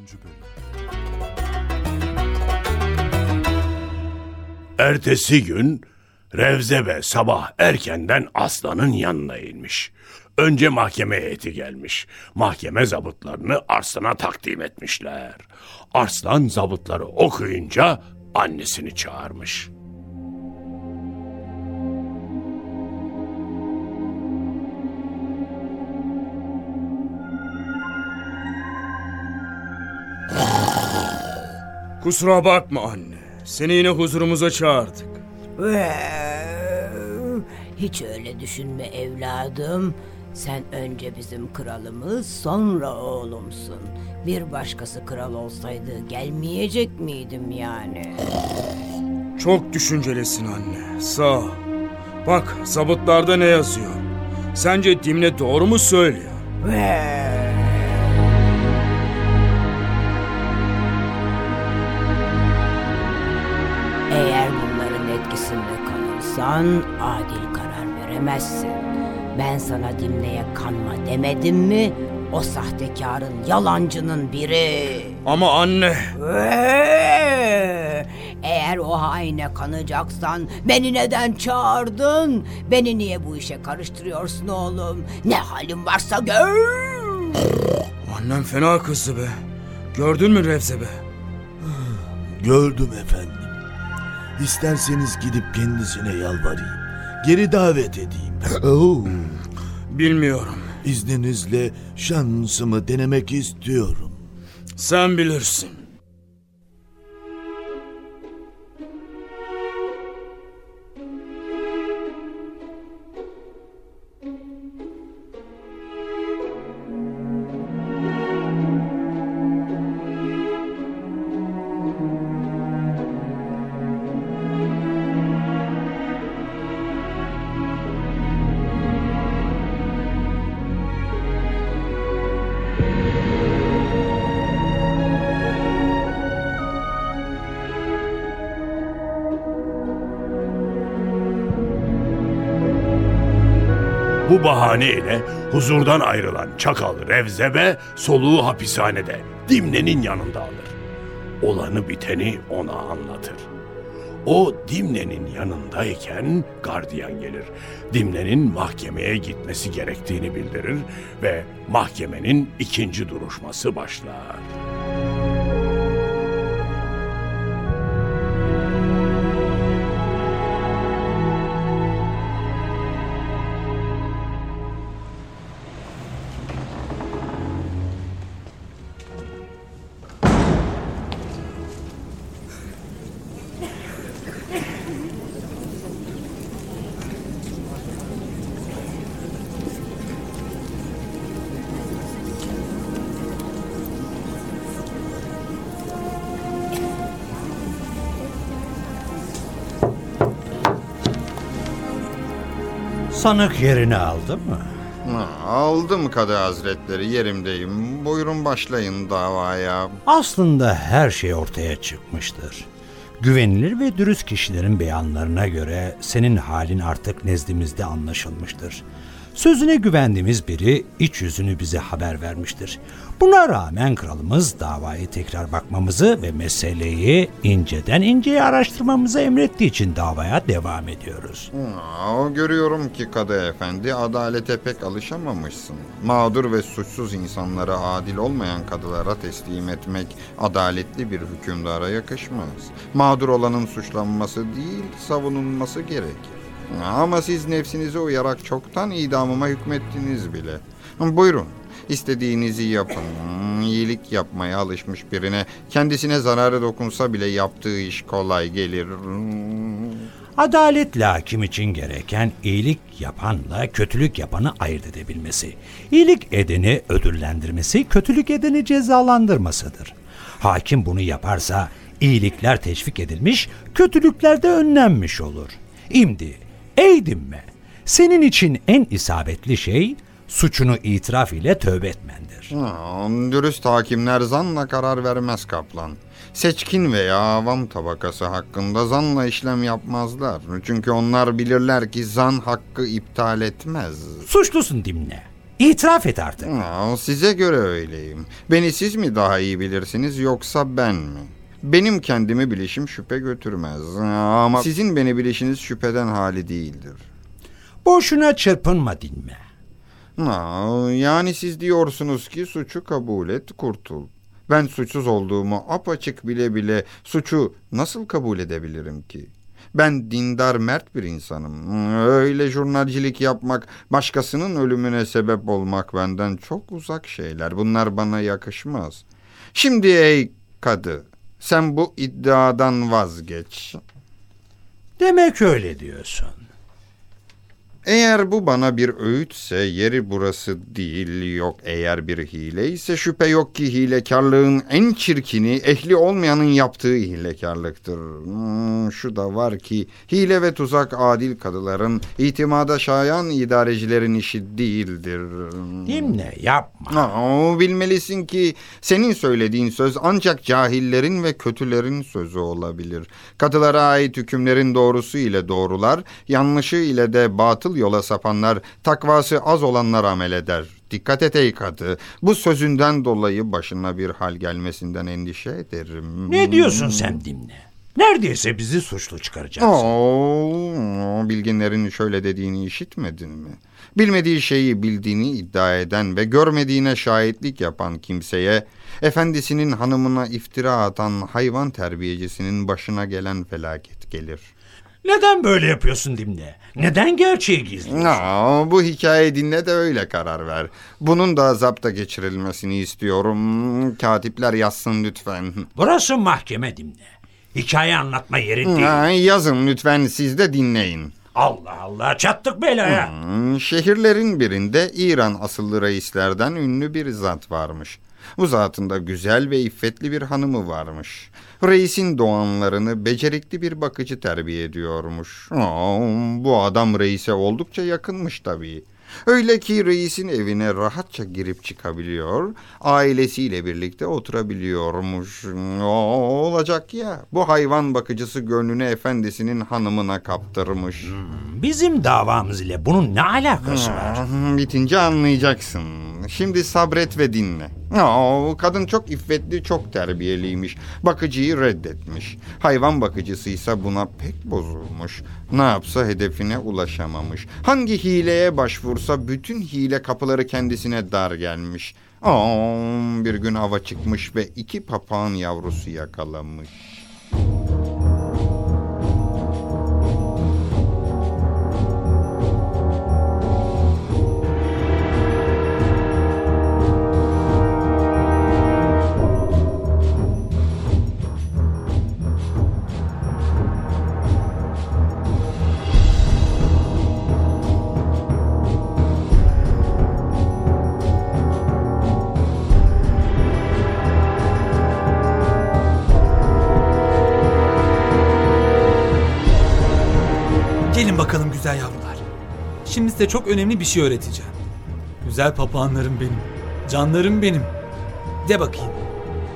Bölüm Ertesi gün Revzebe sabah erkenden aslanın yanına inmiş. Önce mahkeme heyeti gelmiş. Mahkeme zabıtlarını Arslan'a takdim etmişler. Arslan zabıtları okuyunca annesini çağırmış. Kusura bakma anne. Seni yine huzurumuza çağırdık. Hiç öyle düşünme evladım. Sen önce bizim kralımız sonra oğlumsun. Bir başkası kral olsaydı gelmeyecek miydim yani? Çok düşüncelisin anne. Sağ ol. Bak zabıtlarda ne yazıyor? Sence Dimne doğru mu söylüyor? Etkisinde kalırsan adil karar veremezsin. Ben sana Dimne'ye kanma demedim mi? O sahtekarın, yalancının biri. Ama anne... Ee, Eğer o haine kanacaksan beni neden çağırdın? Beni niye bu işe karıştırıyorsun oğlum? Ne halin varsa gör. Annem fena kızdı be. Gördün mü Revze be? Gördüm efendim. İsterseniz gidip kendisine yalvarayım. Geri davet edeyim. Oo, Bilmiyorum. izninizle şansımı denemek istiyorum. Sen bilirsin. Bu bahaneyle huzurdan ayrılan çakal Revzebe soluğu hapishanede Dimne'nin yanında alır. Olanı biteni ona anlatır. O Dimne'nin yanındayken gardiyan gelir. Dimne'nin mahkemeye gitmesi gerektiğini bildirir ve mahkemenin ikinci duruşması başlar. Sanık yerini aldı mı? Ha, aldım kadı hazretleri yerimdeyim. Buyurun başlayın davaya. Aslında her şey ortaya çıkmıştır. Güvenilir ve dürüst kişilerin beyanlarına göre senin halin artık nezdimizde anlaşılmıştır. Sözüne güvendiğimiz biri iç yüzünü bize haber vermiştir. Buna rağmen kralımız davayı tekrar bakmamızı ve meseleyi inceden inceye araştırmamızı emrettiği için davaya devam ediyoruz. Ha, görüyorum ki kadı efendi adalete pek alışamamışsın. Mağdur ve suçsuz insanları adil olmayan kadılara teslim etmek adaletli bir hükümdara yakışmaz. Mağdur olanın suçlanması değil savunulması gerekir. Ama siz nefsinize uyarak çoktan idamıma hükmettiniz bile. Buyurun. istediğinizi yapın. İyilik yapmaya alışmış birine kendisine zararı dokunsa bile yaptığı iş kolay gelir. Adaletle hakim için gereken iyilik yapanla kötülük yapanı ayırt edebilmesi. İyilik edeni ödüllendirmesi, kötülük edeni cezalandırmasıdır. Hakim bunu yaparsa iyilikler teşvik edilmiş, kötülükler de önlenmiş olur. İmdi, ey dimme, senin için en isabetli şey suçunu itiraf ile tövbe etmendir. Ha, dürüst hakimler zanla karar vermez kaplan. Seçkin veya avam tabakası hakkında zanla işlem yapmazlar. Çünkü onlar bilirler ki zan hakkı iptal etmez. Suçlusun dimle. İtiraf et artık. Aa, size göre öyleyim. Beni siz mi daha iyi bilirsiniz yoksa ben mi? Benim kendimi bilişim şüphe götürmez. Ama sizin beni bilişiniz şüpheden hali değildir. Boşuna çırpınma dinme. Aa, yani siz diyorsunuz ki suçu kabul et, kurtul. Ben suçsuz olduğumu apaçık bile bile suçu nasıl kabul edebilirim ki? Ben dindar mert bir insanım. Öyle jurnalcilik yapmak, başkasının ölümüne sebep olmak benden çok uzak şeyler. Bunlar bana yakışmaz. Şimdi ey kadı, sen bu iddiadan vazgeç. Demek öyle diyorsun. Eğer bu bana bir öğütse yeri burası değil yok eğer bir hile ise şüphe yok ki hilekarlığın en çirkini ehli olmayanın yaptığı hilekarlıktır. Hmm, şu da var ki hile ve tuzak adil kadıların itimada şayan idarecilerin işi değildir. Dinle yapma. Aa, bilmelisin ki senin söylediğin söz ancak cahillerin ve kötülerin sözü olabilir. Kadılara ait hükümlerin doğrusu ile doğrular, yanlışı ile de batıl yola sapanlar, takvası az olanlar amel eder. Dikkat et ey kadı, bu sözünden dolayı başına bir hal gelmesinden endişe ederim. Ne diyorsun sen dinle? Neredeyse bizi suçlu çıkaracaksın. Oo, bilginlerin şöyle dediğini işitmedin mi? Bilmediği şeyi bildiğini iddia eden ve görmediğine şahitlik yapan kimseye, efendisinin hanımına iftira atan hayvan terbiyecisinin başına gelen felaket gelir. Neden böyle yapıyorsun dinle? Neden gerçeği gizliyorsun? Aa, bu hikaye dinle de öyle karar ver. Bunun da zapta geçirilmesini istiyorum. Katipler yazsın lütfen. Burası mahkeme dinle. Hikaye anlatma yeri değil. Ha, yazın lütfen siz de dinleyin. Allah Allah çattık belaya. Hmm, Şehirlerin birinde İran asıllı reislerden ünlü bir zat varmış. Bu zatın da güzel ve iffetli bir hanımı varmış. Reisin doğanlarını becerikli bir bakıcı terbiye ediyormuş. Aa, bu adam reise oldukça yakınmış tabii. Öyle ki reisin evine rahatça girip çıkabiliyor, ailesiyle birlikte oturabiliyormuş. O olacak ya, bu hayvan bakıcısı gönlünü efendisinin hanımına kaptırmış. Bizim davamız ile bunun ne alakası var? Ah, Bitince anlayacaksın. Şimdi sabret ve dinle. Aa, kadın çok iffetli, çok terbiyeliymiş. Bakıcıyı reddetmiş. Hayvan bakıcısı ise buna pek bozulmuş. Ne yapsa hedefine ulaşamamış. Hangi hileye başvursa bütün hile kapıları kendisine dar gelmiş. Aa, bir gün ava çıkmış ve iki papağan yavrusu yakalamış. Gelin bakalım güzel yavrular. Şimdi size çok önemli bir şey öğreteceğim. Güzel papağanlarım benim. Canlarım benim. De bakayım.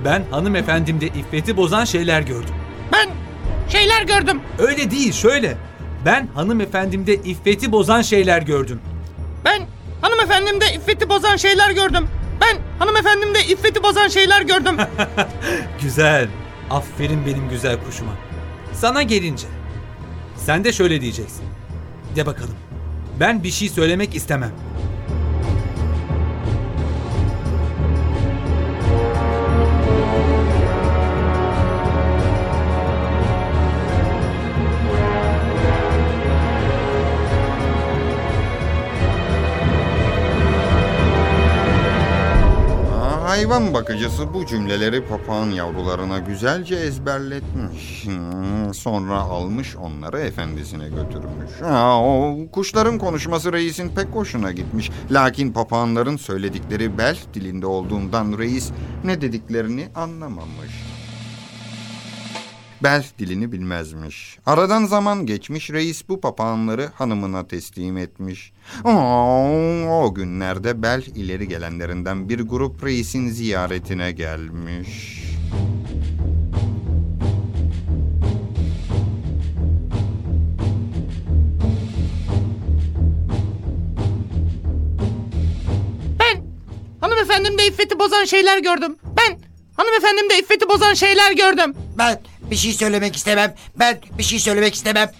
Ben hanımefendimde iffeti bozan şeyler gördüm. Ben şeyler gördüm. Öyle değil şöyle. Ben hanımefendimde iffeti bozan şeyler gördüm. Ben hanımefendimde iffeti bozan şeyler gördüm. Ben hanımefendimde iffeti bozan şeyler gördüm. Güzel. Aferin benim güzel kuşuma. Sana gelince. Sen de şöyle diyeceksin. De bakalım. Ben bir şey söylemek istemem. Hayvan bakıcısı bu cümleleri papağan yavrularına güzelce ezberletmiş. Hmm, Sonra almış onları efendisine götürmüş. Aa, o kuşların konuşması reisin pek hoşuna gitmiş. Lakin papağanların söyledikleri Belh dilinde olduğundan reis ne dediklerini anlamamış. Belh dilini bilmezmiş. Aradan zaman geçmiş reis bu papağanları hanımına teslim etmiş. Oo, o günlerde Belh ileri gelenlerinden bir grup reisin ziyaretine gelmiş. hanımefendimde iffeti bozan şeyler gördüm. Ben hanımefendimde iffeti bozan şeyler gördüm. Ben bir şey söylemek istemem. Ben bir şey söylemek istemem.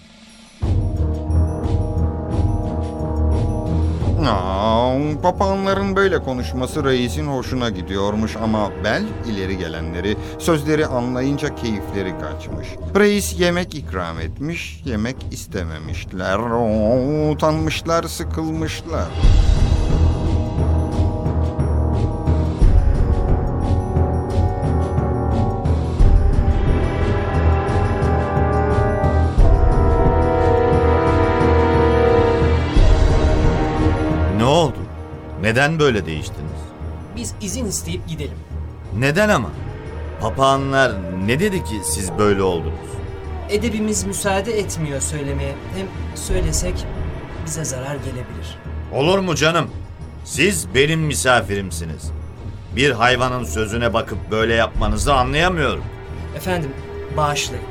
Aa, papağanların böyle konuşması reisin hoşuna gidiyormuş ama Bel ileri gelenleri sözleri anlayınca keyifleri kaçmış. Reis yemek ikram etmiş, yemek istememişler. Oo, utanmışlar, sıkılmışlar. Neden böyle değiştiniz? Biz izin isteyip gidelim. Neden ama? Papağanlar ne dedi ki siz böyle oldunuz? Edebimiz müsaade etmiyor söylemeye. Hem söylesek bize zarar gelebilir. Olur mu canım? Siz benim misafirimsiniz. Bir hayvanın sözüne bakıp böyle yapmanızı anlayamıyorum. Efendim bağışlayın.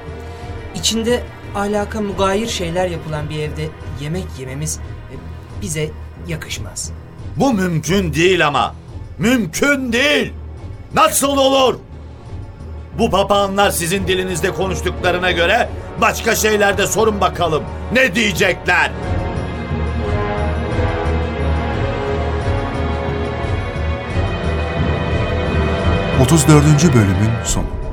İçinde ahlaka mugayir şeyler yapılan bir evde yemek yememiz e, bize yakışmaz. Bu mümkün değil ama. Mümkün değil. Nasıl olur? Bu papağanlar sizin dilinizde konuştuklarına göre başka şeylerde sorun bakalım. Ne diyecekler? ...34. bölümün sonu.